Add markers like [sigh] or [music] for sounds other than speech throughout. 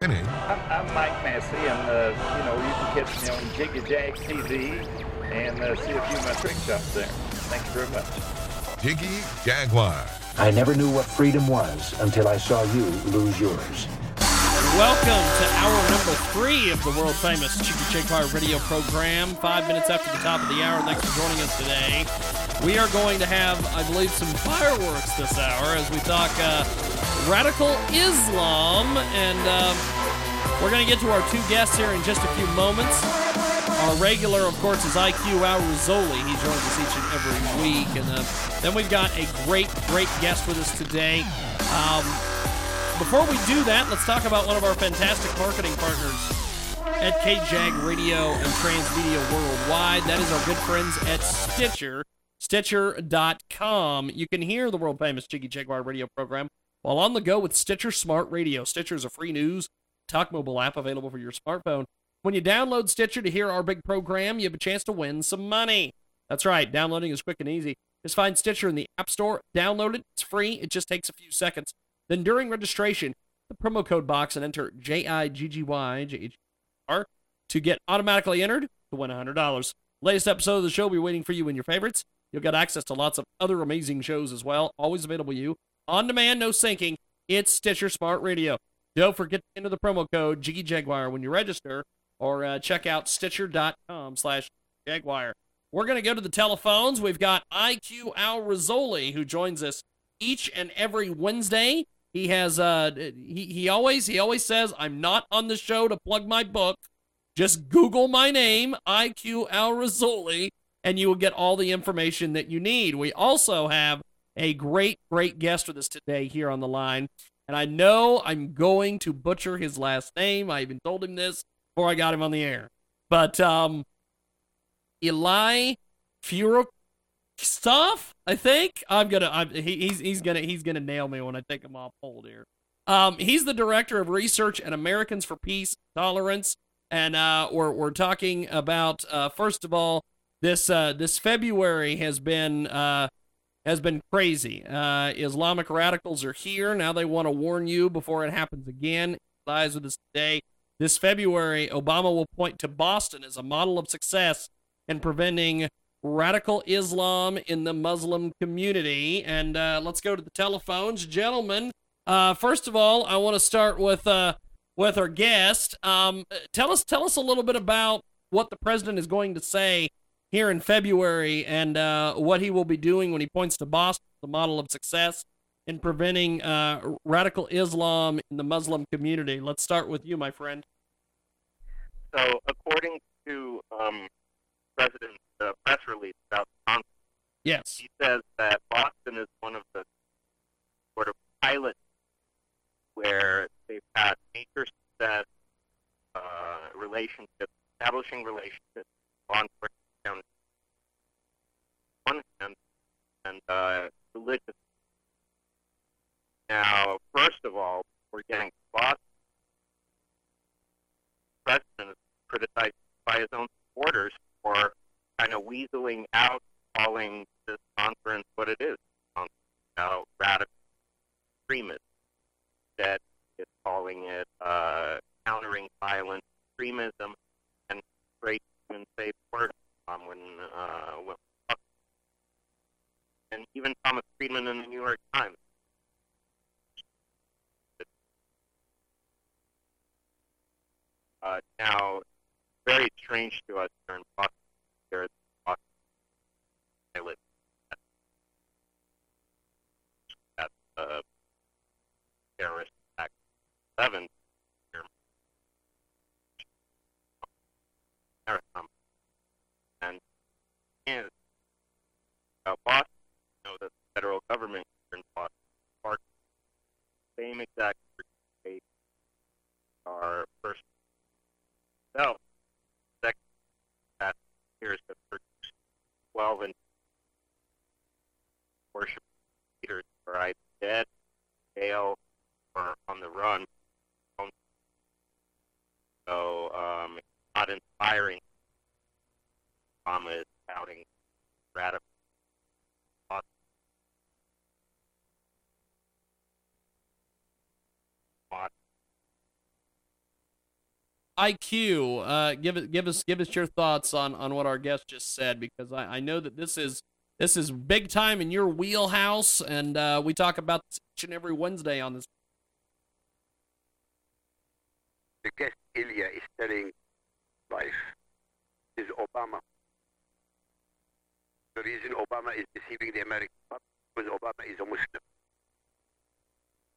I'm, I'm Mike Massey, and uh, you know you can catch me on Jiggy Jag TV and uh, see a few of my trick shots there. Thanks very much. Jiggy Jaguar. I never knew what freedom was until I saw you lose yours. Welcome to hour number three of the world famous Jiggy Jaguar radio program. Five minutes after the top of the hour. Thanks for joining us today. We are going to have, I believe, some fireworks this hour as we talk uh, radical Islam. And uh, we're going to get to our two guests here in just a few moments. Our regular, of course, is IQ Al Rassooli. He joins us each and every week. And uh, then we've got a great, great guest with us today. Um, before we do that, let's talk about one of our fantastic marketing partners at KJAG Radio and Transmedia Worldwide. That is our good friends at Stitcher, Stitcher.com. You can hear the world famous Jiggy Jaguar radio program while on the go with Stitcher Smart Radio. Stitcher is a free news talk mobile app available for your smartphone. When you download Stitcher to hear our big program, you have a chance to win some money. That's right, downloading is quick and easy. Just find Stitcher in the App Store, download it, it's free, it just takes a few seconds. Then during registration, the promo code box and enter J I G G Y J H R to get automatically entered to win $100. Latest episode of the show will be waiting for you in your favorites. You'll get access to lots of other amazing shows as well, always available to you. On demand, no syncing. It's Stitcher Smart Radio. Don't forget to enter the promo code Jiggy Jaguar when you register or uh, check out stitcher.com slash jaguar. We're going to go to the telephones. We've got IQ Al Rassooli who joins us each and every Wednesday. He has uh he, he always he always says I'm not on the show to plug my book. Just Google my name, IQ Al Rassooli, and you will get all the information that you need. We also have a great, great guest with us today here on the line. And I know I'm going to butcher his last name. I even told him this before I got him on the air. But um Eli Furo stuff. I think I'm gonna. I'm, he, he's he's gonna he's gonna nail me when I take him off hold here. Um, he's the director of research at Americans for Peace Tolerance, and uh, we're we're talking about uh, first of all this uh, this February has been uh, has been crazy. Uh, Islamic radicals are here now. They want to warn you before it happens again. Lies with us today. This February, Obama will point to Boston as a model of success in preventing radical Islam in the Muslim community. And uh, let's go to the telephones, gentlemen. Uh, first of all, I want to start with uh, with our guest. Um, tell us tell us a little bit about what the president is going to say here in February and uh, what he will be doing when he points to Boston, the model of success in preventing uh, radical Islam in the Muslim community. Let's start with you, my friend. So, according to um, President uh, press release about the. Yes. He says that Boston is one of the sort of pilot where they've had major success, uh, relationships, establishing relationships, law enforcement on one hand, and uh, religious. Now, first of all, we're getting Boston. The president is criticized by his own supporters for kind of weaseling out calling this conference what it is, about radical extremism. That is calling it uh, countering violent extremism and great and safe word um, when, uh, when and even Thomas Friedman in the New York Times. Uh, now, very strange to us here in Boston there is pilot at uh, terrorist attack seven marathon and and uh, Boston you know the federal government here in Boston Park same exact case uh, IQ, uh, give it, give us, give us your thoughts on on what our guest just said, because I, I know that this is this is big time in your wheelhouse, and uh, we talk about this each and every Wednesday on this. The guest Ilya is telling life is Obama. The reason Obama is deceiving the American public because Obama is a Muslim.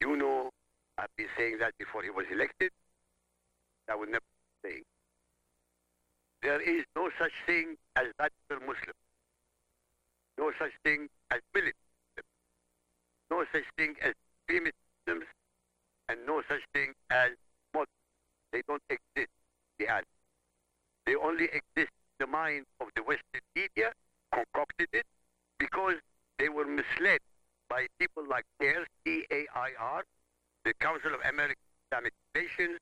You know, I've been saying that before he was elected. I would never say. There is no such thing as radical Muslim. No such thing as militant No such thing as extremist Muslims. And no such thing as Muslims. They don't exist. They are. They only exist in the mind of the Western media, concocted it, because they were misled by people like CAIR, C-A-I-R, the Council of American Islamic Nations,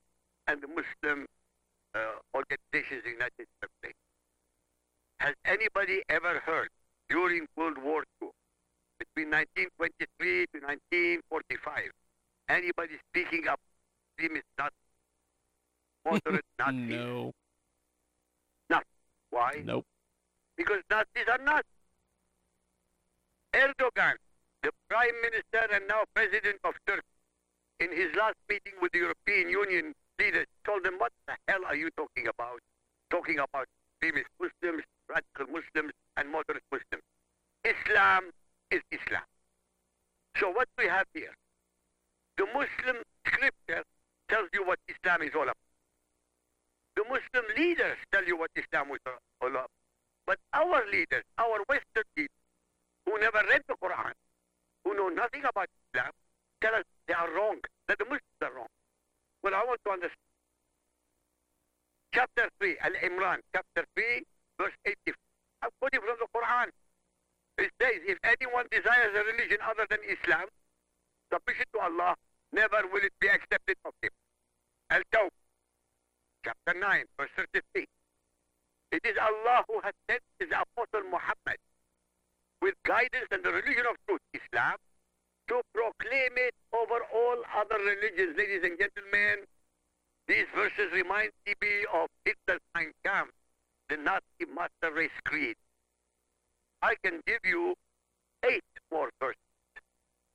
and the Muslim Uh, organizations in the United States. Has anybody ever heard during World War II, between 1923 to 1945, anybody speaking up extremist Nazis, moderate [laughs] Nazis? No, Why? nope. Because Nazis are not. Erdogan, the Prime Minister and now President of Turkey, in his last meeting with the European Union leaders, told them, What the hell are you talking about? Talking about extremist Muslims, radical Muslims, and moderate Muslims. Islam is Islam. So what we have here? The Muslim scripture tells you what Islam is all about. The Muslim leaders tell you what Islam is all about. But our leaders, our Western leaders, who never read the Quran, who know nothing about Islam, tell us they are wrong, that the Muslims are wrong. I want to understand. Chapter 3, Al-Imran, chapter 3, verse 84. I'm quoting from the Quran. It says, if anyone desires a religion other than Islam, submission to Allah, never will it be accepted of him. Al-Tawbah, chapter 9, verse 33. It is Allah who has sent his apostle Muhammad with guidance and the religion of truth, Islam, to proclaim it over all other religions. Ladies and gentlemen, these verses remind me of Hitler's Mein Kampf, the Nazi master race creed. I can give you eight more verses.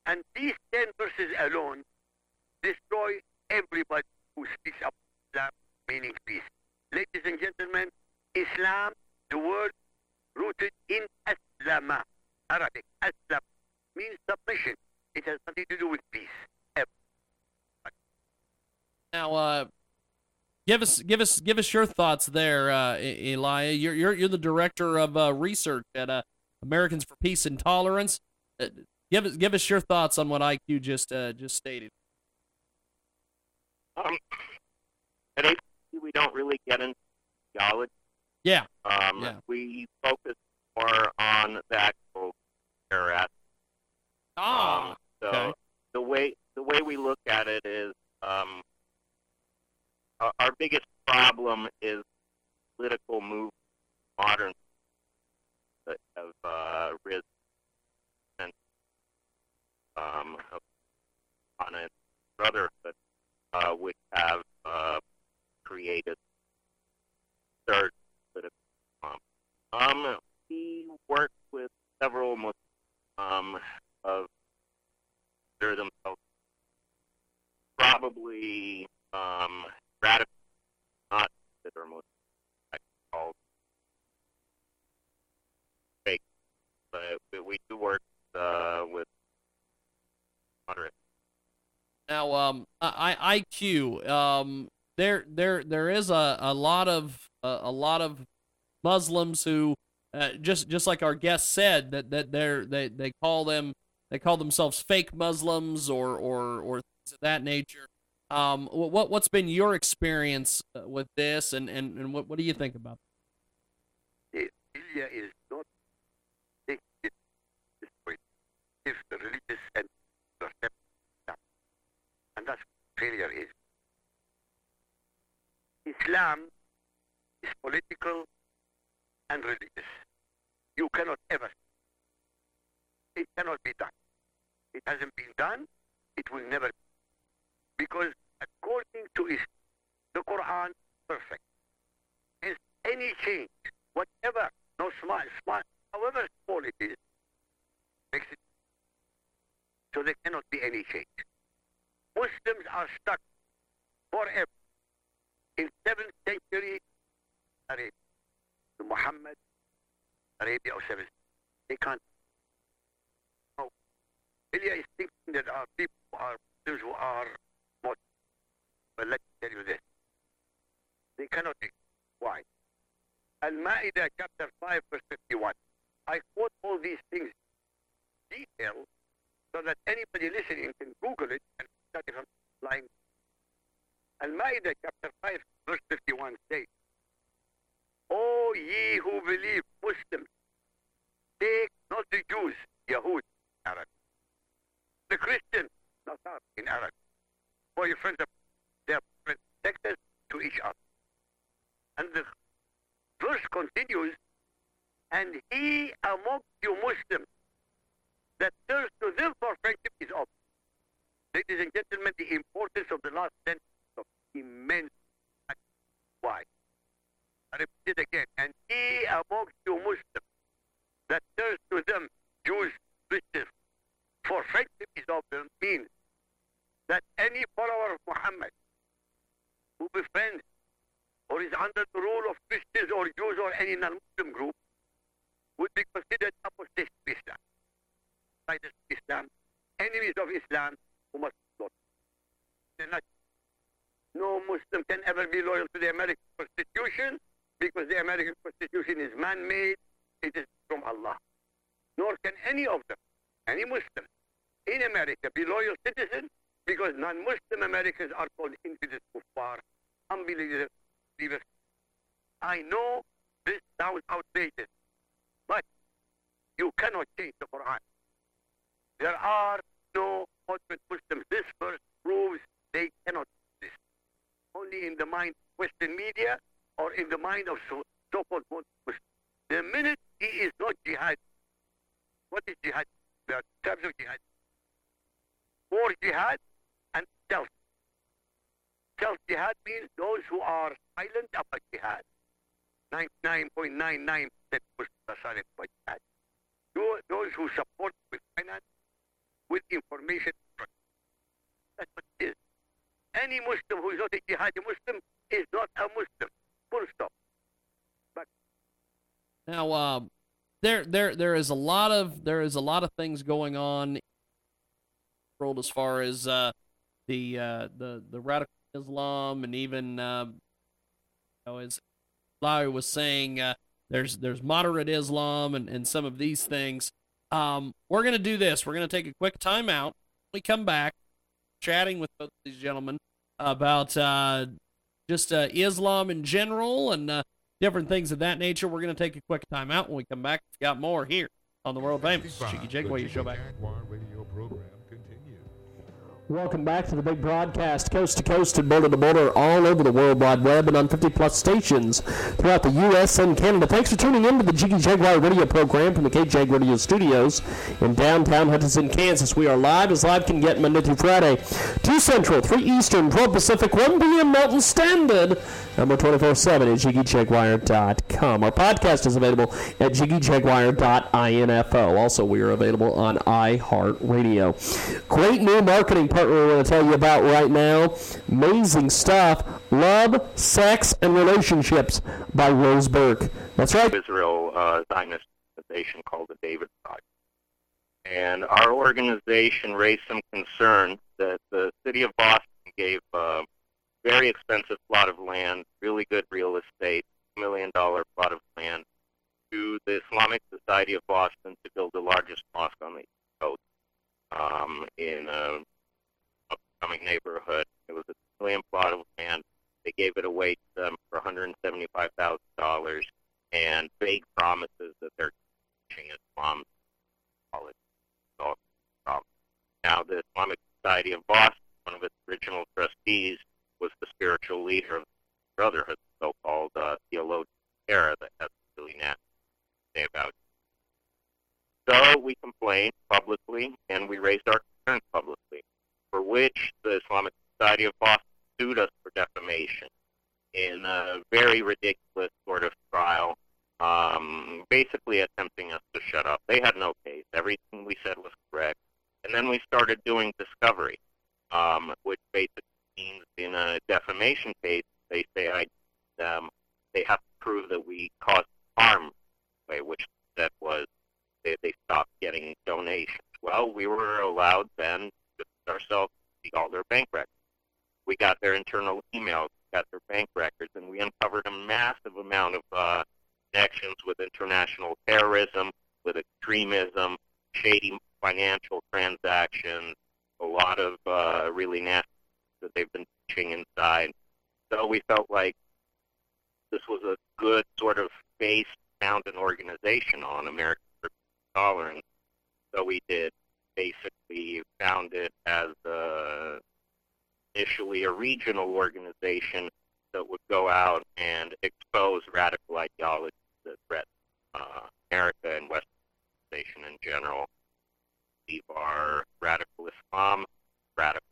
And these ten verses alone destroy everybody who speaks of Islam, meaning peace. Ladies and gentlemen, Islam, the word rooted in Aslama, Arabic, Aslam, means submission. It has nothing to do with peace. Ever. Now, uh, give us give us give us your thoughts there, uh, Elia. You're you're you're the director of uh, research at uh, Americans for Peace and Tolerance. Uh, give us give us your thoughts on what IQ just uh, just stated. Um, at APC, we don't really get into theology. Yeah, Um, Yeah. We focus more on the actual care aspect. Um, so okay. the way the way we look at it is um, our, our biggest problem is political move modern that have uh, risen and um, on a brotherhood uh, which have uh, created third political um, um we work with several Muslims um, of consider themselves probably um, radical, not consider Muslim, I call fake, but we, do work uh, with moderate. Now, um, I IQ, um, there, there, there is a, a lot of a, a lot of Muslims who, uh, just just like our guest said, that that they're they they call them they call themselves fake Muslims or or or things of that nature. Um, what what's been your experience uh, with this, and and and what what do you think about? Ilya is not it way. If the religious and and that's failure is. Islam is political and religious. You cannot ever. It cannot be done. It hasn't been done. It will never be. Because according to Islam, the Quran perfect. And any change, whatever, no small, small, however small it is, makes it so there cannot be any change. Muslims are stuck forever in 7th century Arabia. Muhammad, Arabia or 7th. They can't. Ilya is thinking that our people are those who are Muslims. But let me tell you this. They cannot be. Why? Al-Ma'idah chapter 5 verse 51. I quote all these things in detail so that anybody listening can Google it and study from lying. Al-Ma'idah chapter 5 verse 51 says, O ye who believe, Muslims, take not the Jews, Yahud, Arab, the Christians, Nasar in your friends, their friends, sectors to each other. And the verse continues, and he amongst you Muslims that turns to them for friendship is obvious. Ladies and gentlemen, the importance of the last sentence of immense. Why? I repeat it again. And he amongst you Muslims that turns to them, Jews, Christians, for friendship is obvious means that any follower of Muhammad who befriends or is under the rule of Christians or Jews or any non-Muslim group would be considered apostate to Islam. Of Islam, enemies of Islam who must be slaughtered. Not, no Muslim can ever be loyal to the American Constitution because the American Constitution is man-made. It is from Allah. Nor can any of them, any Muslim in America, be loyal citizen because non-Muslim Americans are called infidels, kuffar, unbelievers. I know this sounds outrageous, but you cannot change the Quran. There are no moderate Muslims. This verse proves they cannot do this. Only in the mind of Western media or in the mind of so, so-called Muslims. The minute he is not jihad, what is jihad? There are types of jihad. War jihad and self. Self jihad means those who are silent about jihad. 99.99% Muslims are silent about jihad. Those who support with finance, with information. That's what it is. Any Muslim who is not a jihadi Muslim is not a Muslim. Full stop. But now, um, there, there, there is a lot of there is a lot of things going on world as far as uh, the uh, the the radical Islam and even uh, you know, as Larry was saying, uh, there's there's moderate Islam and, and some of these things. Um, we're gonna do this. We're gonna take a quick timeout. We come back, chatting with both these gentlemen about uh, just uh, Islam in general and different things of that nature. We're gonna take a quick timeout. When we come back, we've got more here on the world famous Jiggy Jaguar Show back. Welcome back to the big broadcast, coast to coast and border to border, all over the World Wide Web and on 50 plus stations throughout the U.S. and Canada. Thanks for tuning in to the Jiggy Jaguar radio program from the KJAG Radio Studios in downtown Hutchinson, Kansas. We are live as live can get Monday through Friday, 2 Central, 3 Eastern, 12 Pacific, 1 p.m. Mountain Standard. And we're 24 7 at JiggyJaguar.com. Our podcast is available at JiggyJaguar.info. Also, we are available on iHeartRadio. Great new marketing partner we're going to tell you about right now. Amazing stuff. Love, Sex, and Relationships by Rose Burke. That's right. Israel uh, Zionist organization called the David Project. And our organization raised some concern that the city of Boston gave a very expensive plot of land, really good real estate, million dollar plot of land, to the Islamic Society of Boston to build the largest mosque on the East Coast um, in a upcoming neighborhood. It was a million plot of land. They gave it away to them for $175,000 and vague promises that they're teaching Islam college. Now, the Islamic Society of Boston, one of its original trustees, was the spiritual leader of the Brotherhood, so-called uh, theologian era that has really nasty to say about. So we complained publicly, and we raised our concerns publicly, for which the Islamic Society of Boston sued us for defamation in a very ridiculous sort of trial, um, basically attempting us to shut up. They had no case. Everything we said was correct. And then we started doing discovery, um, which basically means in a defamation case, they say I, um, they have to prove that we caused harm, which that was they, they stopped getting donations. Well, we were allowed then to ourselves see all their bank records. We got their internal emails, got their bank records, and we uncovered a massive amount of uh, connections with international terrorism, with extremism, shady financial transactions, a lot of uh, really nasty that they've been teaching inside. So we felt like this was a good sort of base found an organization on American tolerance. So we did basically found it as a, initially a regional organization that would go out and expose radical ideologies that threaten uh, America and Western civilization in general. These are radical Islam, radical.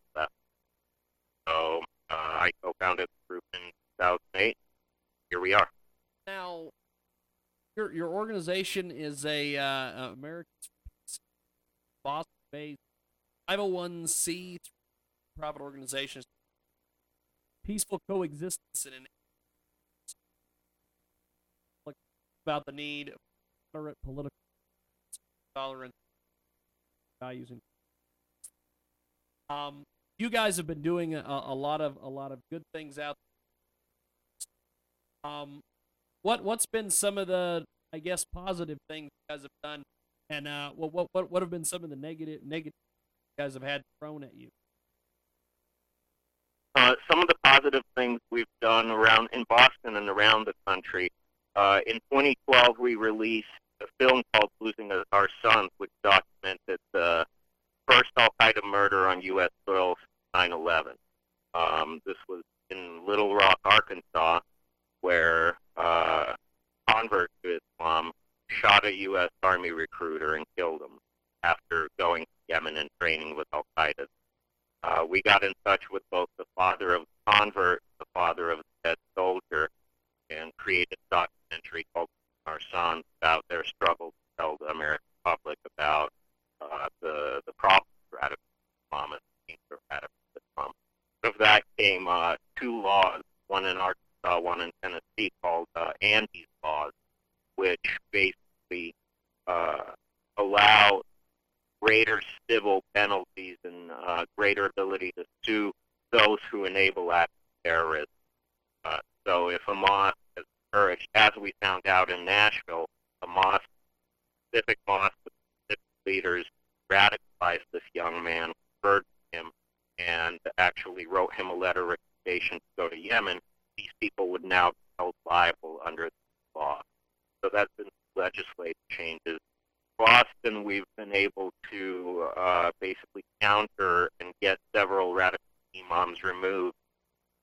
So uh, I co-founded the group in 2008. Here we are. Now, your your organization is a uh, American Boston-based 501c private organization, peaceful coexistence in an about the need of moderate political tolerance values and um you guys have been doing a, a lot of a lot of good things out there. um what what's been some of the I guess positive things you guys have done, and uh, what what what what have been some of the negative negative you guys have had thrown at you? Uh, some of the positive things we've done around in Boston and around the country. Uh, in 2012, we released a film called "Losing Our Sons," which documented the first Al Qaeda murder on U.S. soil, 9/11. Um, this was in Little Rock, Arkansas, where uh, convert to Islam shot a U.S. Army recruiter and killed him after going to Yemen and training with Al Qaeda. Uh, we got in touch with both the father of the convert, the father of the dead soldier, and created a documentary called Our Sons about their struggle to tell the American public about uh, the the problems of radical Islam and the radical. Of that came uh, two laws, one in Arkansas one in Tennessee called uh, Andy's Laws, which basically uh, allow greater civil penalties and uh, greater ability to sue those who enable acts of terrorism. Uh, so if a mosque is encouraged, as we found out in Nashville, a mosque, specific mosque with specific leaders radicalized this young man, referred him, and actually wrote him a letter of recommendation to go to Yemen these people would now be held liable under the law. So that's been legislative changes. Boston, we've been able to uh, basically counter and get several radical imams removed,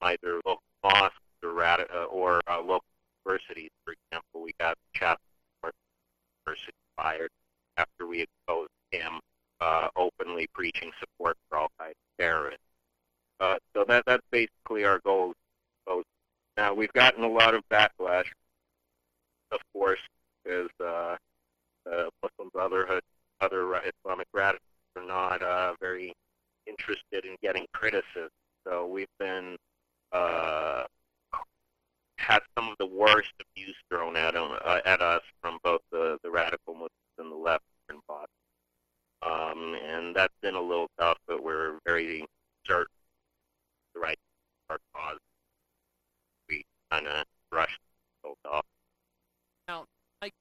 either local mosques or, radi- uh, or uh, local universities. For example, we got Chapel University fired after we exposed him uh, openly preaching support for Al Qaeda terrorists. Uh, so that that's basically our goal now, we've gotten a lot of backlash, of course, as uh, Muslim Brotherhood, other Islamic radicals are not uh, very interested in getting criticism. So we've been uh, had some of the worst abuse thrown at, them, uh, at us from both the, the radical Muslims and the left in Boston. Um, and that's been a little tough, but we're very certain the right our cause kind of brushed those off. Now, Mike,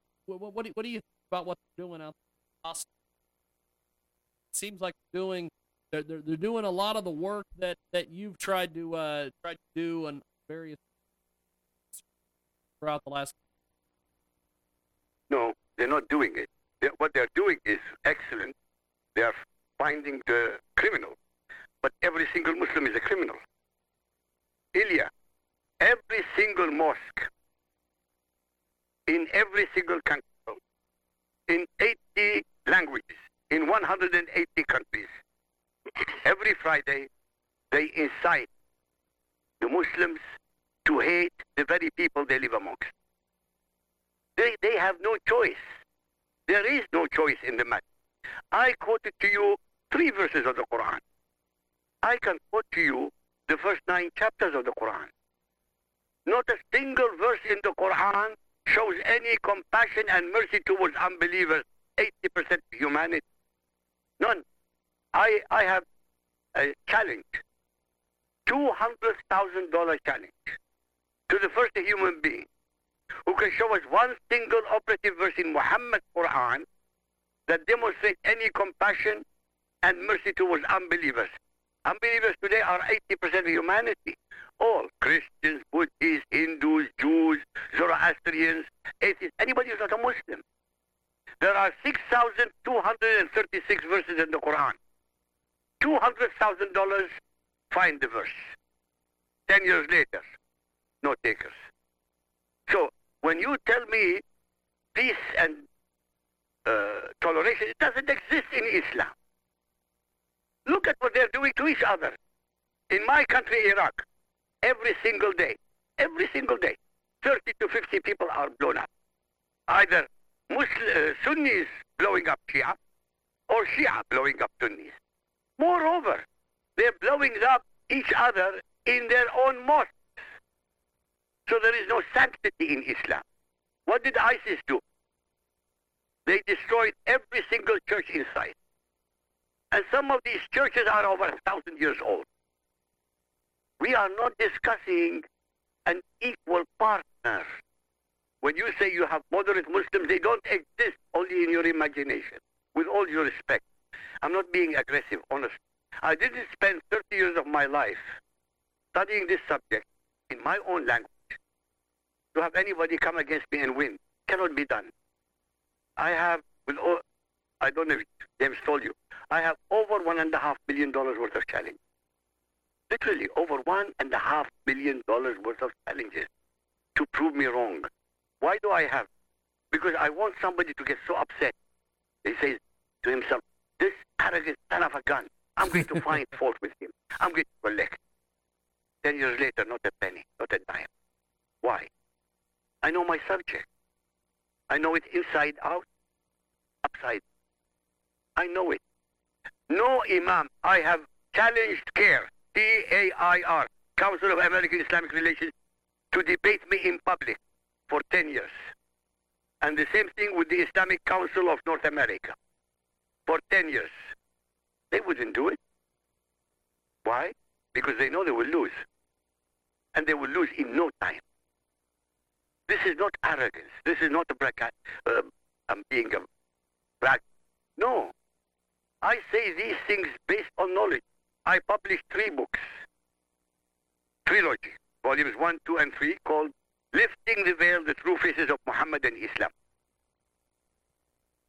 what, do you think about what they're doing out there? It seems like they're doing they're, they're, they're doing a lot of the work that, that you've tried to uh, tried to do on various throughout the last. No, they're not doing it. They're, what they're doing is excellent. They are finding the criminal, but every single Muslim is a criminal. Ilya, every single mosque in every single country, in 80 languages, in 180 countries. Every Friday, they incite the Muslims to hate the very people they live amongst. They, they have no choice. There is no choice in the matter. I quoted to you three verses of the Quran. I can quote to you the first nine chapters of the Quran. Not a single verse in the Quran shows any compassion and mercy towards unbelievers, 80% humanity. None. I, I have a challenge, $200,000 challenge to the first human being who can show us one single operative verse in Muhammad's Quran that demonstrates any compassion and mercy towards unbelievers. Unbelievers today are 80% of humanity. All Christians, Buddhists, Hindus, Jews, Zoroastrians, atheists, anybody who's not a Muslim. There are 6,236 verses in the Quran. $200,000, find the verse. Ten years later, no takers. So when you tell me peace and uh, toleration, it doesn't exist in Islam. Look at what they're doing to each other. In my country, Iraq, every single day, every single day, 30 to 50 people are blown up. Either Muslim, uh, Sunnis blowing up Shia, or Shia blowing up Sunnis. Moreover, they're blowing up each other in their own mosques. So there is no sanctity in Islam. What did ISIS do? They destroyed every single church in inside. And some of these churches are over a thousand years old. We are not discussing an equal partner. When you say you have moderate Muslims, they don't exist only in your imagination. With all due respect, I'm not being aggressive, honest. I didn't spend 30 years of my life studying this subject in my own language to have anybody come against me and win. Cannot be done. I have, with all, I don't know if James told you, I have over one and a half billion dollars worth of challenge. Literally over one and a half billion dollars worth of challenges to prove me wrong. Why do I have? Because I want somebody to get so upset. He says to himself, this arrogant son of a gun, I'm going to find [laughs] fault with him. I'm going to collect. Ten years later, not a penny, not a dime. Why? I know my subject. I know it inside out, upside. I know it. No Imam, I have challenged CAIR, C-A-I-R, Council of American Islamic Relations, to debate me in public for 10 years. And the same thing with the Islamic Council of North America for 10 years. They wouldn't do it. Why? Because they know they will lose. And they will lose in no time. This is not arrogance. This is not a brag. Uh, I'm being a brag. No. I say these things based on knowledge. I published three books. Trilogy. Volumes 1, 2, and 3 called Lifting the Veil, the True Faces of Muhammad and Islam.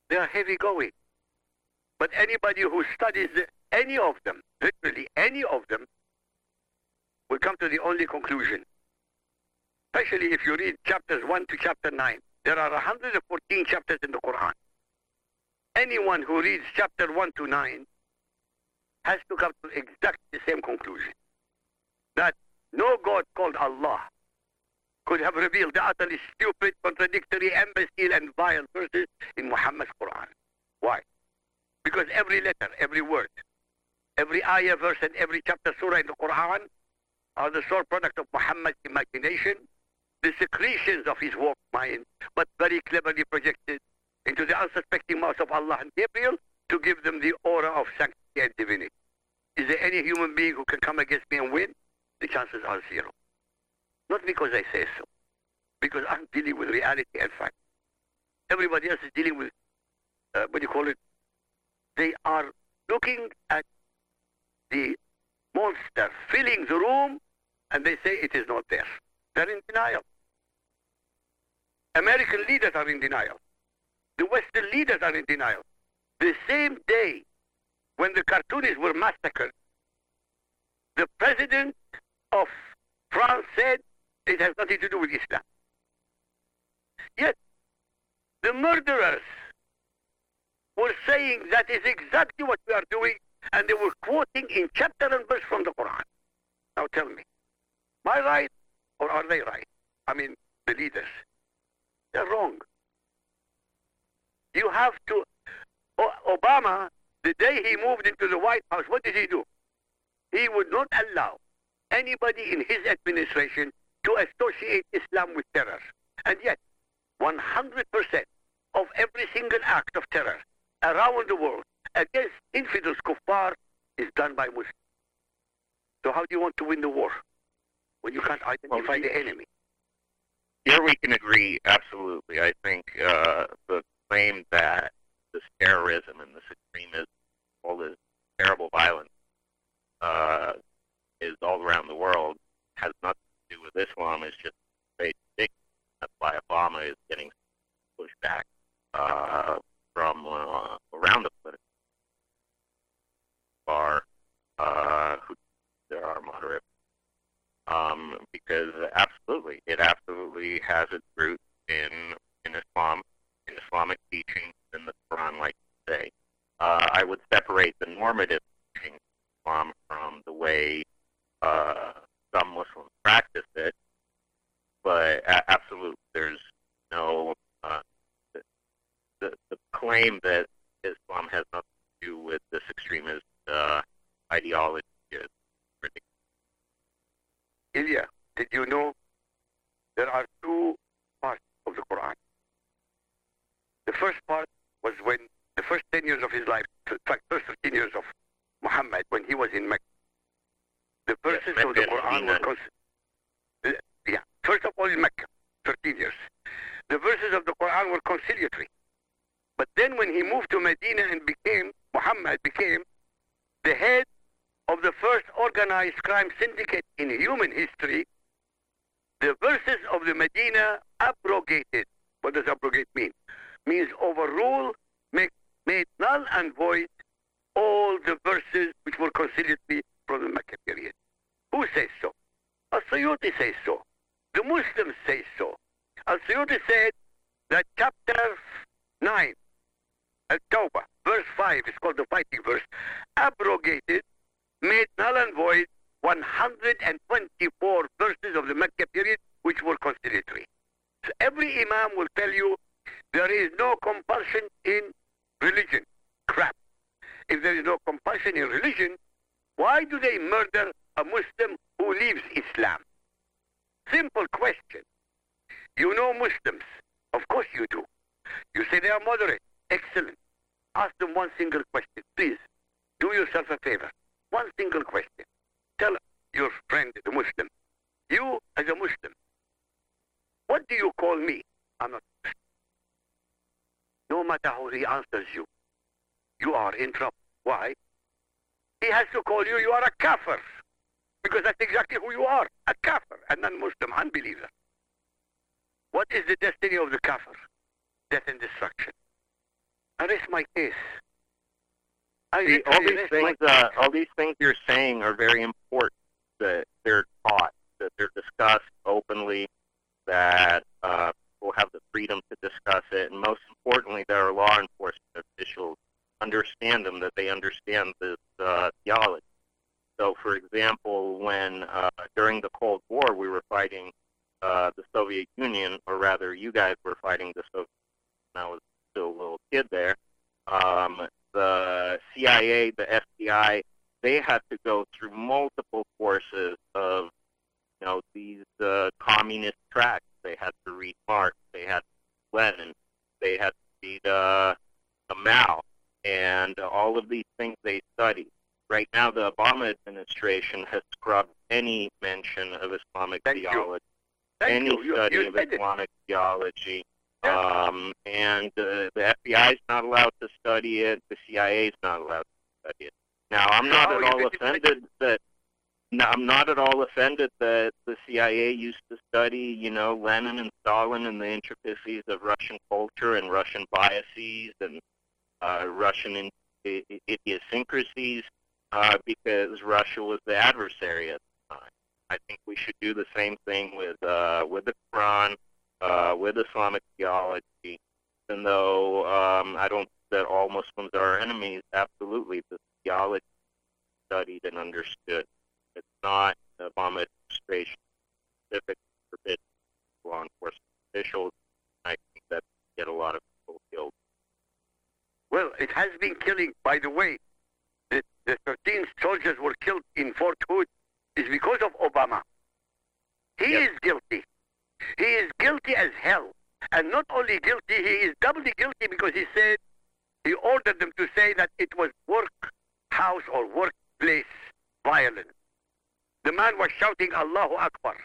They are heavy going. But anybody who studies any of them, literally any of them, will come to the only conclusion. Especially if you read chapters 1 to chapter 9. There are 114 chapters in the Quran. Anyone who reads chapter 1 to 9 has to come to exactly the same conclusion. That no God called Allah could have revealed the utterly stupid, contradictory, imbecile, and vile verses in Muhammad's Quran. Why? Because every letter, every word, every ayah, verse, and every chapter, surah in the Quran are the sole product of Muhammad's imagination, the secretions of his warped mind, but very cleverly projected into the unsuspecting mouth of Allah and Gabriel to give them the aura of sanctity and divinity. Is there any human being who can come against me and win? The chances are zero. Not because I say so, because I'm dealing with reality and fact. Everybody else is dealing with, uh, what do you call it? They are looking at the monster filling the room and they say it is not there. They're in denial. American leaders are in denial. The Western leaders are in denial. The same day when the cartoonists were massacred, the president of France said it has nothing to do with Islam. Yet, the murderers were saying that is exactly what we are doing, and they were quoting in chapter and verse from the Quran. Now tell me, am I right Or are they right? I mean, the leaders. They're wrong. You have to. Obama, the day he moved into the White House, what did he do? He would not allow anybody in his administration to associate Islam with terror. And yet, 100% of every single act of terror around the world against infidels, kuffar, is done by Muslims. So how do you want to win the war when you can't identify you- the enemy? Here we can agree absolutely. I think uh, the claim that this terrorism and this extremism, all this terrible violence, uh, is all around the world has nothing to do with Islam. It's just ridiculous. That's why Obama is getting pushed back uh, from uh, around the political bar. Uh, who there are moderate um, because absolutely, it absolutely has its roots in in Islam, in Islamic teachings, in the Quran, like you say. Uh, I would separate the normative teachings of Islam from the way uh, some Muslims practice it, but a- absolutely, there's no uh, the, the the claim that Islam has nothing to do with this extremist uh, ideology is ridiculous. Ilya, did you know there are two parts of the Quran? The first part first 10 years of his life, in fact, first 13 years of Muhammad, when he was in Mecca. The verses of the Quran were yeah, first of all in Mecca, 13 years. The verses of the Quran were conciliatory. But then when he moved to Medina and became, Muhammad became the head of the first organized crime syndicate in human history, the verses of the Medina abrogated. What does abrogate mean? Means overrule, make, made null and void all the verses which were considered to be from the Mecca period. Who says so? Al-Suyuti says so. The Muslims say so. Al-Suyuti said that chapter 9, Al-Tawbah, verse 5 is called the fighting verse, abrogated made null and void 124 verses of the Mecca period which were conciliatory. So every Imam will tell you there is no compulsion in religion. Crap. If there is no compassion in religion, why do they murder a Muslim who leaves Islam? Simple question. You know Muslims. Of course you do. You say they are moderate. Excellent. Ask them one single question. Please, do yourself a favor. One single question. Tell your friend, the Muslim, you as a Muslim, what do you call me? I'm not. No matter how he answers you, you are in trouble. Why? He has to call you, you are a kafir. Because that's exactly who you are, a kafir, a non-Muslim unbeliever. What is the destiny of the kafir? Death and destruction. I rest my case. I See, all these things, uh, all these things you're saying are very important. That they're taught, that they're discussed openly, that uh, people have the freedom to discuss it, and most importantly, that our law enforcement officials understand them, that they understand this uh, theology. So, for example, when uh, during the Cold War we were fighting uh, the Soviet Union, or rather, you guys were fighting the Soviet. Union. I was still a little kid there. Um, the CIA, the FBI, they had to go through multiple courses of, you know, these uh, communist tracks. They had to read Marx, they had to read Lenin, they had to read uh, the Mao, and all of these things they studied. Right now, the Obama administration has scrubbed any mention of Islamic Thank theology, Thank any you. You, study you of. Islamic theology. Yeah. Um, and uh, the FBI is not allowed to study it. The CIA is not allowed to study it. Now, I'm not how at all offended that. No, I'm not at all offended that the CIA used to study, you know, Lenin and Stalin and the intricacies of Russian culture and Russian biases and uh, Russian in, idiosyncrasies uh, because Russia was the adversary at the time. I think we should do the same thing with uh, with the Quran, uh, with Islamic theology. Even though um, I don't that all Muslims are enemies, absolutely the theology studied and understood. Not the Obama administration specific officials, I think that get a lot of people killed. Well, it has been killing. By the way, the, the 13 soldiers were killed in Fort Hood is because of Obama. He Yep. is guilty. He is guilty as hell. And not only guilty, he is doubly guilty because he said, he ordered them to say that it was workhouse or workplace violence. The man was shouting Allahu Akbar.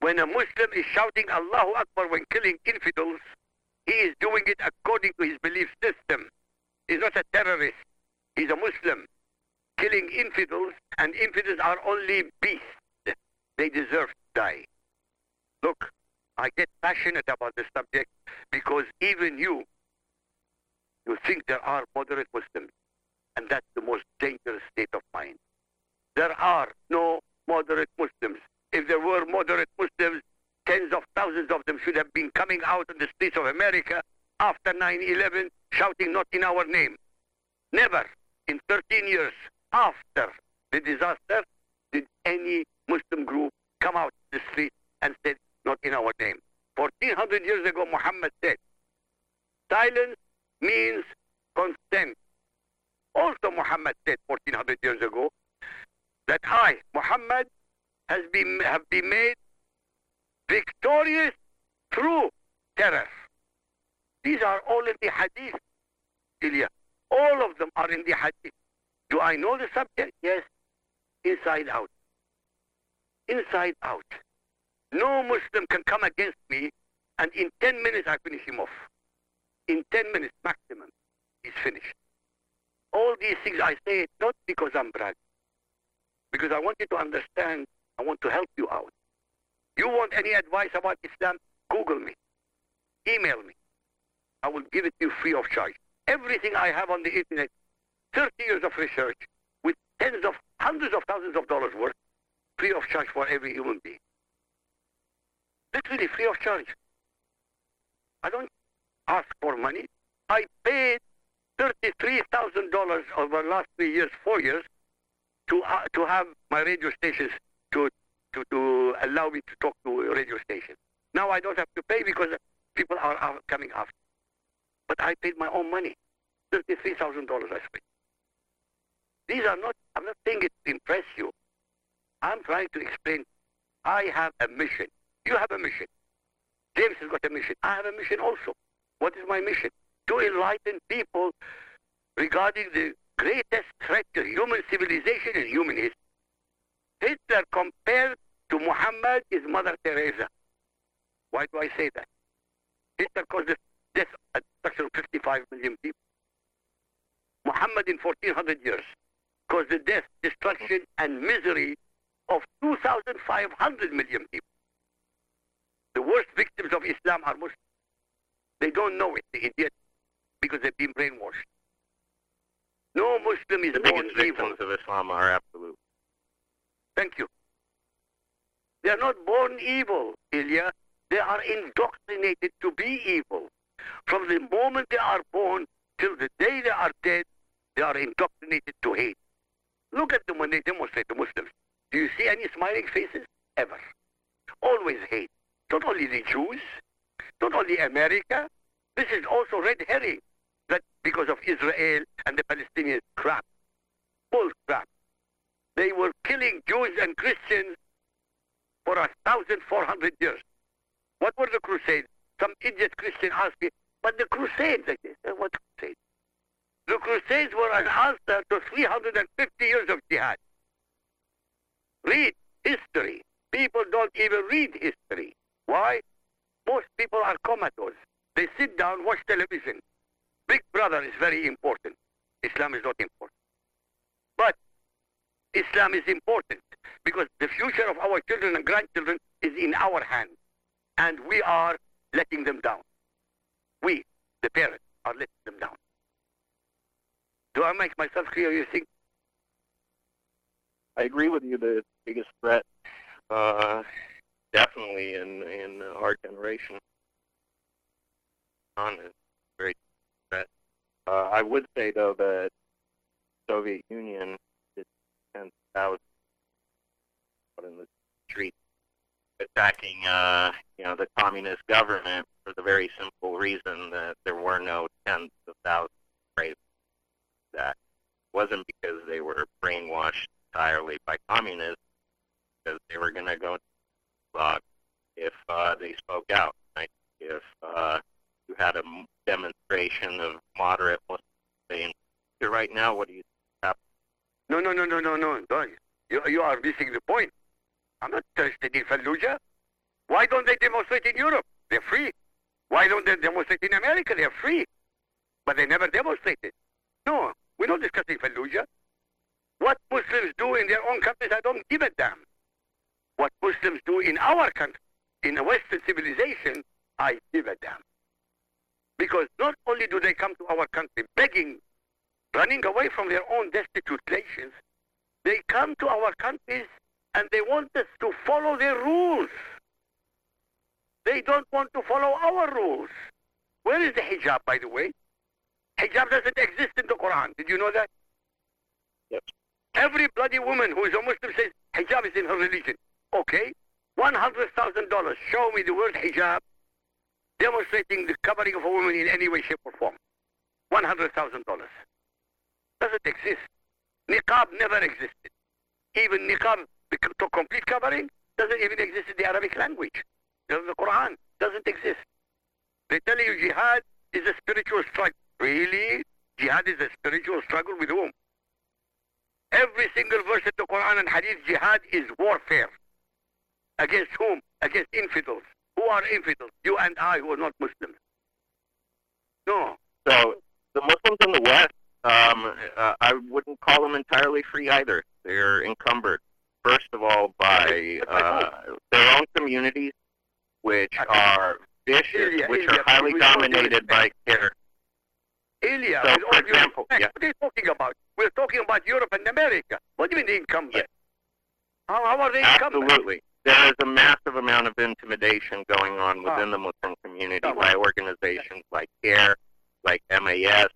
When a Muslim is shouting Allahu Akbar when killing infidels, he is doing it according to his belief system. He's not a terrorist. He's a Muslim. Killing infidels, and infidels are only beasts. They deserve to die. Look, I get passionate about this subject because even you, you think there are moderate Muslims, and that's the most dangerous state of mind. There are no moderate Muslims. If there were moderate Muslims, tens of thousands of them should have been coming out on the streets of America after 9-11 shouting not in our name. Never in 13 years after the disaster did any Muslim group come out the street and said not in our name. 1400 years ago Muhammad said silence means consent. Also Muhammad said 1400 years ago that I, Muhammad, has been have been made victorious through terror. These are all in the hadith, Ilya. All of them are in the hadith. Do I know the subject? Yes. Inside out. Inside out. No Muslim can come against me and in 10 minutes I finish him off. In 10 minutes maximum, he's finished. All these things I say it not because I'm bragging. Because I want you to understand, I want to help you out. You want any advice about Islam? Google me. Email me. I will give it to you free of charge. Everything I have on the internet, 30 years of research, with tens of, hundreds of thousands of dollars worth, free of charge for every human being. Literally free of charge. I don't ask for money. I paid $33,000 over the last three years, four years, to, uh, to have my radio stations to, to, to allow me to talk to radio station. Now I don't have to pay because people are, are coming after. But I paid my own money. $33,000 I spent. These are not, I'm not saying it to impress you. I'm trying to explain. I have a mission. You have a mission. James has got a mission. I have a mission also. What is my mission? To enlighten people regarding the greatest threat to human civilization and human history. Hitler compared to Muhammad is Mother Teresa. Why do I say that? Hitler caused the death of 55 million people. Muhammad in 1400 years caused the death, destruction, and misery of 2,500 million people. The worst victims of Islam are Muslims. They don't know it, the idiots, because they've been brainwashed. No Muslim is The born biggest evil. victims of Islam are absolute. Thank you. They are not born evil, Ilya. They are indoctrinated to be evil. From the moment they are born till the day they are dead, they are indoctrinated to hate. Look at them when they demonstrate, the Muslims. Do you see any smiling faces? Ever. Always hate. Not only the Jews, not only America. This is also red herring. That because of Israel and the Palestinians crap. Bull crap. They were killing Jews and Christians for a thousand four hundred years. What were the Crusades? Some idiot Christian asked me, but the Crusades, I said, what Crusades? The Crusades were an answer to 350 years of jihad. Read history. People don't even read history. Why? Most people are comatose. They sit down, watch television. Big Brother is very important. Islam is not important. But Islam is important because the future of our children and grandchildren is in our hands. And we are letting them down. We, the parents, are letting them down. Do I make myself clear, you think? I agree with you. The biggest threat, uh, definitely in in our generation, on Uh, I would say though that Soviet Union did ten thousand out in the street attacking, uh, you know, the communist government for the very simple reason that there were no tens of thousands of that wasn't because they were brainwashed entirely by communists, because they were going to go uh, if uh, they spoke out. Right? If uh, you had a demonstration of moderate Muslims saying, "Here right now, what do you No, no, no, no, no, no. Don't. You, you are missing the point. I'm not interested in Fallujah. Why don't they demonstrate in Europe? They're free. Why don't they demonstrate in America? They're free. But they never demonstrated. No, we're not discussing Fallujah. What Muslims do in their own countries, I don't give a damn. What Muslims do in our country, in a Western civilization, I give a damn. Because not only do they come to our country begging, running away from their own destitute nations, they come to our countries and they want us to follow their rules. They don't want to follow our rules. Where is the hijab, by the way? Hijab doesn't exist in the Quran. Did you know that? Yes. Every bloody woman who is a Muslim says hijab is in her religion. Okay, $100,000. Show me the word hijab demonstrating the covering of a woman in any way, shape, or form. $100,000. Doesn't exist. Niqab never existed. Even niqab, to complete covering, doesn't even exist in the Arabic language. The Quran doesn't exist. They tell you jihad is a spiritual struggle. Really? Jihad is a spiritual struggle with whom? Every single verse in the Quran and Hadith, jihad is warfare. Against whom? Against infidels. Who are infidels? You and I who are not Muslims. No. So the Muslims in the West, um, uh, I wouldn't call them entirely free either. They're encumbered, first of all, by uh, their own communities, which are vicious, Ilya, which Ilya, are highly with all due dominated by CAIR. Ilya, So, for example, yeah. what are you talking about? We're talking about Europe and America. What do you mean the incumbent? Yeah. How, how are they incumbent? Absolutely. There is a massive amount of intimidation going on within the Muslim community Oh. by organizations like CAIR, like MAS.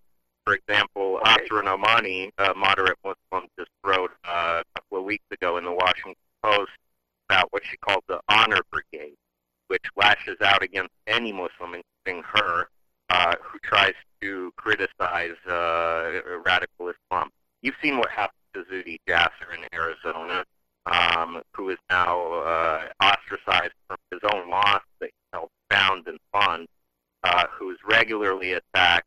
For example, Okay. Asra Nomani, a moderate Muslim, just wrote uh, a couple of weeks ago in the Washington Post about what she called the Honor Brigade, which lashes out against any Muslim, including her, uh, who tries to criticize uh, radical Islam. You've seen what happened to Zuhdi Jasser in Arizona um, who is now uh, ostracized from his own mosque that he helped found and fund, uh, who is regularly attacked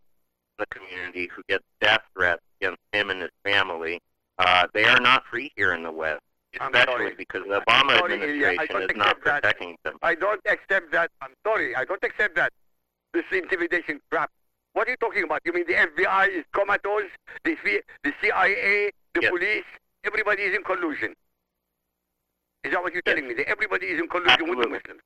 in the community, who gets death threats against him and his family. Uh, they are not free here in the West, especially because the Obama sorry, administration is not accept that. protecting them. I don't accept that. I'm sorry. I don't accept that. This intimidation crap. What are you talking about? You mean the FBI is comatose? The, the CIA, the Yes. police, everybody is in collusion. Is that what you're Yes. telling me? That everybody is in collusion with the Muslims?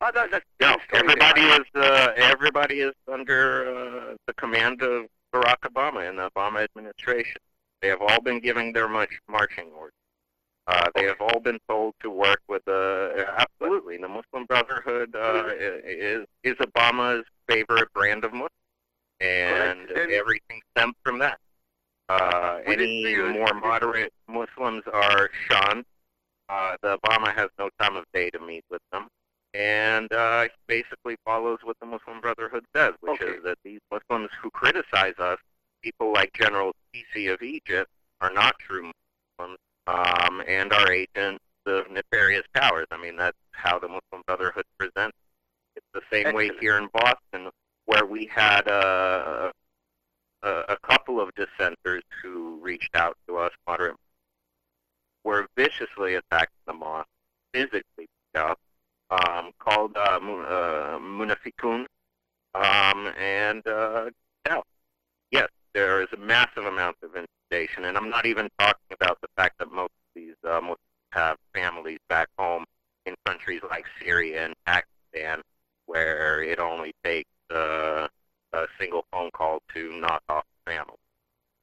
Oh, that's, that's No, everybody is uh, everybody is under uh, the command of Barack Obama and the Obama administration. They have all been giving their march, marching orders. Uh, they have all been told to work with uh, absolutely the Muslim Brotherhood uh, is is Obama's favorite brand of Muslim, and. Everything stems from that. Uh, any more moderate Muslims are shunned. Uh, the Obama has no time of day to meet with them and uh, he basically follows what the Muslim Brotherhood says, which Okay. is that these Muslims who criticize us, people like General Sisi of Egypt, are not true Muslims um, and are agents of nefarious powers. I mean, that's how the Muslim Brotherhood presents. It's the same way here in Boston, where we had uh, a, a couple of dissenters who reached out to us, moderate, were viciously attacked in the mosque, physically up um, called uh, uh, Munafikun, um, and uh, yes, there is a massive amount of intimidation, and I'm not even talking about the fact that most of these uh, Muslims have families back home in countries like Syria and Pakistan, where it only takes uh, a single phone call to knock off the family.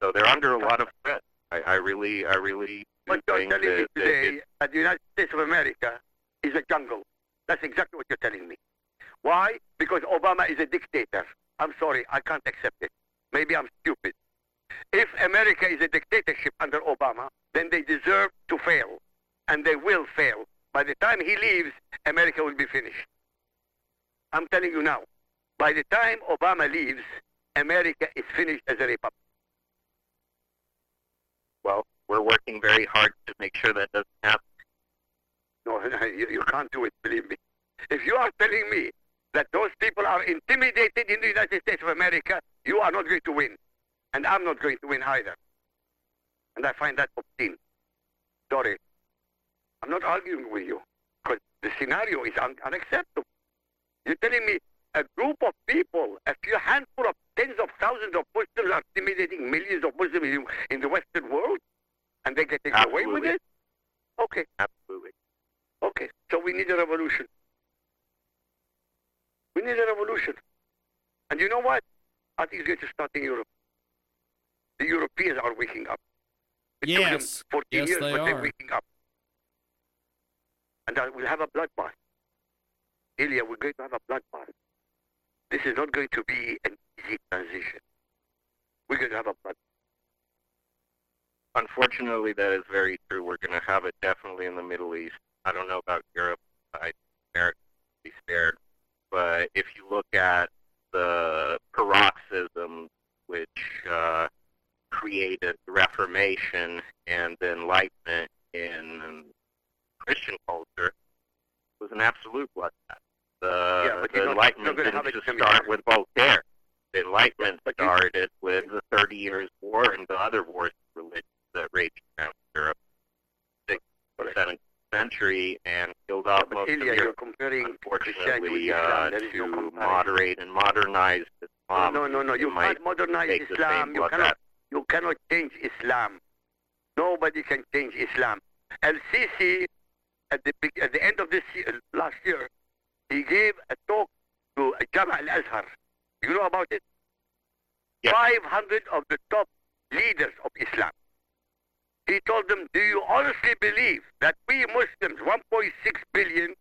So they're under a lot of threat. I, I really, I really What you're think telling that, that today it- the United States of America is a jungle. That's exactly what you're telling me. Why? Because Obama is a dictator. I'm sorry, I can't accept it. Maybe I'm stupid. If America is a dictatorship under Obama, then they deserve to fail. And they will fail. By the time he leaves, America will be finished. I'm telling you now. By the time Obama leaves, America is finished as a republic. Well, we're working very hard to make sure that doesn't happen. No, [laughs] you, you can't do it, believe me. If you are telling me that those people are intimidated in the United States of America, you are not going to win. And I'm not going to win either. And I find that obscene. Sorry. I'm not arguing with you because the scenario is un- unacceptable. You're telling me a group of people, a few handful of tens of thousands of Muslims are intimidating millions of Muslims in, in the Western world and they're get away with it? Okay. Absolutely. Okay, so we need a revolution. We need a revolution. And you know what? I think it's going to start in Europe. The Europeans are waking up. It took them Yes. 14 Yes, years, they but they're waking up. And we'll have a bloodbath. Ilya, we're going to have a bloodbath. This is not going to be an easy transition. We're going to have a. Unfortunately, that is very true. We're going to have it definitely in the Middle East. I don't know about Europe. I America be spared. But if you look at the paroxysm which uh, created the Reformation and the Enlightenment in Christian culture, was an absolute bloodbath. The, Yeah, but the Enlightenment didn't just start with Voltaire. The Enlightenment you- started with the Thirty Years' War and the other wars of religion that raged around Europe, sixth, seventh century, and killed off most Ilya, of you're Europe. comparing Christianity with Unfortunately, uh, is no to moderate and modernize Islam, no, no, no. You might can't modernize Islam. You cannot, you cannot change Islam. Nobody can change Islam. Al-Sisi, at the, at the end of this year, last year, he gave a talk to Jama al-Azhar. You know about it? Yes. 500 of the top leaders of Islam. He told them, do you honestly believe that we Muslims, 1.6 billion,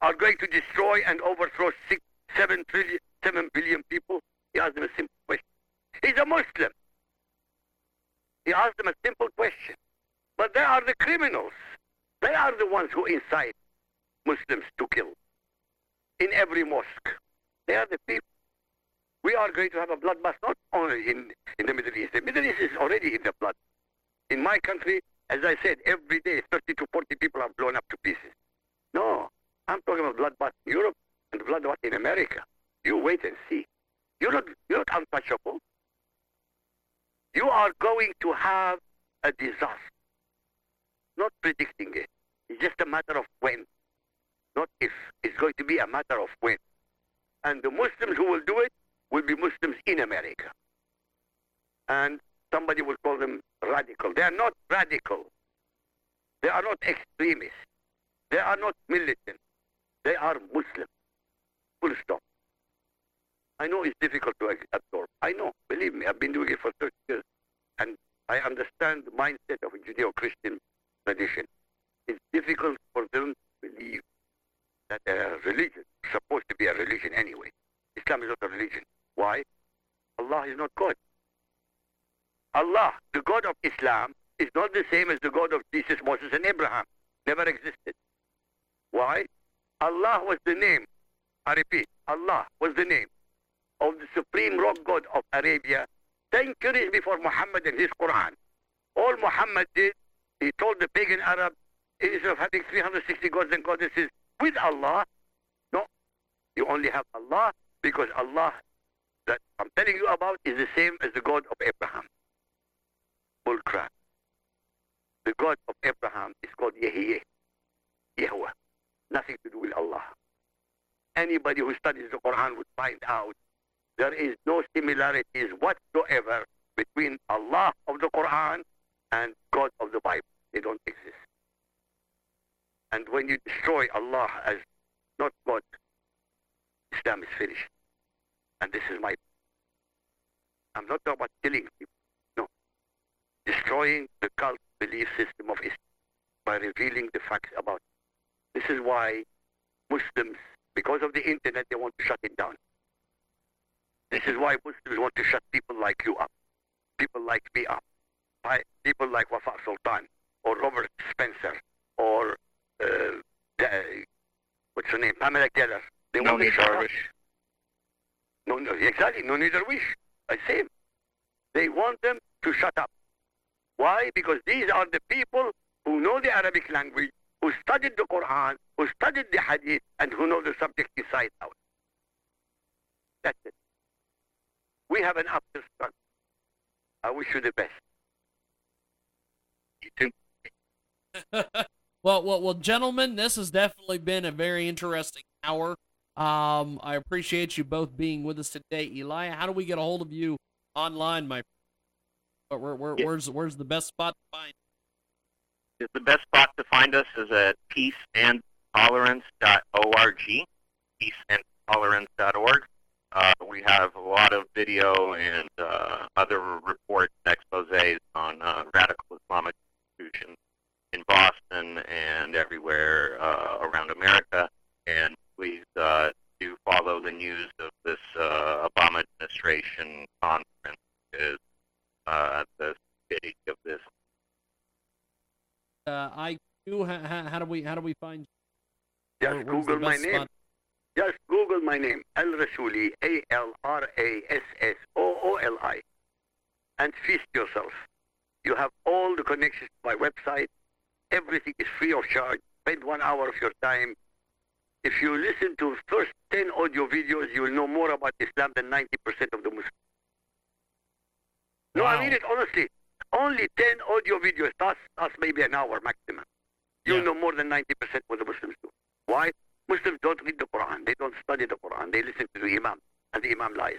are going to destroy and overthrow six, seven trillion, seven billion people? He asked them a simple question. He's a Muslim. He asked them a simple question. But they are the criminals. They are the ones who incite Muslims to kill in every mosque. They are the people. We are going to have a bloodbath not only in, in the Middle East. The Middle East is already in the blood. In my country, as I said, every day 30 to 40 people are blown up to pieces. No, I'm talking about bloodbath in Europe and bloodbath in America. You wait and see. You're not, you're not untouchable. You are going to have a disaster. Not predicting it. It's just a matter of when, not if. It's going to be a matter of when. And the Muslims who will do it will be Muslims in America. And somebody will call them radical. They are not radical. They are not extremists. They are not militant. They are Muslim. Full stop. I know it's difficult to absorb. I know. Believe me, I've been doing it for 30 years. And I understand the mindset of a Judeo-Christian tradition. It's difficult for them to believe that a religion supposed to be a religion anyway. Islam is not a religion. Why? Allah is not God. Allah, the God of Islam, is not the same as the God of Jesus, Moses, and Abraham. Never existed. Why? Allah was the name. I repeat, Allah was the name of the supreme rock god of Arabia centuries before Muhammad and his Quran. All Muhammad did, he told the pagan Arab, instead of having 360 gods and goddesses with Allah, no, you only have Allah because Allah that I'm telling you about is the same as the God of Abraham. Bull crap. The God of Abraham is called Yahweh. Yahweh. Nothing to do with Allah. Anybody who studies the Quran would find out there is no similarities whatsoever between Allah of the Quran and God of the Bible. They don't exist. And when you destroy Allah as not God, Islam is finished. And this is my. I'm not talking about killing people. No. Destroying the cult belief system of Islam by revealing the facts about it. This is why Muslims, because of the internet, they want to shut it down. This is why Muslims want to shut people like you up, people like me up, people like Wafa Sultan or Robert Spencer or uh, uh, what's her name, Pamela Geller. They No want to need shut up. Darwish. No, no, exactly. No need wish. I say, they want them to shut up. Why? Because these are the people who know the Arabic language, who studied the Quran, who studied the Hadith, and who know the subject inside out. That's it. We have an uphill struggle. I wish you the best. You [laughs] too. Well, well, well, gentlemen, this has definitely been a very interesting hour. Um, I appreciate you both being with us today, Eli. How do we get a hold of you online, my? Where, where, where, Yeah. where's where's the best spot to find? is the best spot to find us is at peaceandtolerance.org, peaceandtolerance.org. Uh, we have a lot of video and uh, other reports and exposés on uh, radical Islamic institutions in Boston and everywhere uh, around America. And please uh, do follow the news of this uh, Obama administration conference because uh, the city of this Uh, IQ. How, how, how do we how do we find? Just where- Google my best name. spot? Just Google my name, Al Rassooli, A L R A S S O O L I, and feast yourself. You have all the connections to my website. Everything is free of charge. Spend one hour of your time. If you listen to first 10 audio videos, you will know more about Islam than 90% of the Muslims. No, I mean it honestly. Only 10 audio videos, that's, that's maybe an hour maximum. You'll Yeah. know more than 90% what the Muslims do. Why? Muslims don't read the Quran. They don't study the Quran. They listen to the Imam, and the Imam lies.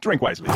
drink wisely.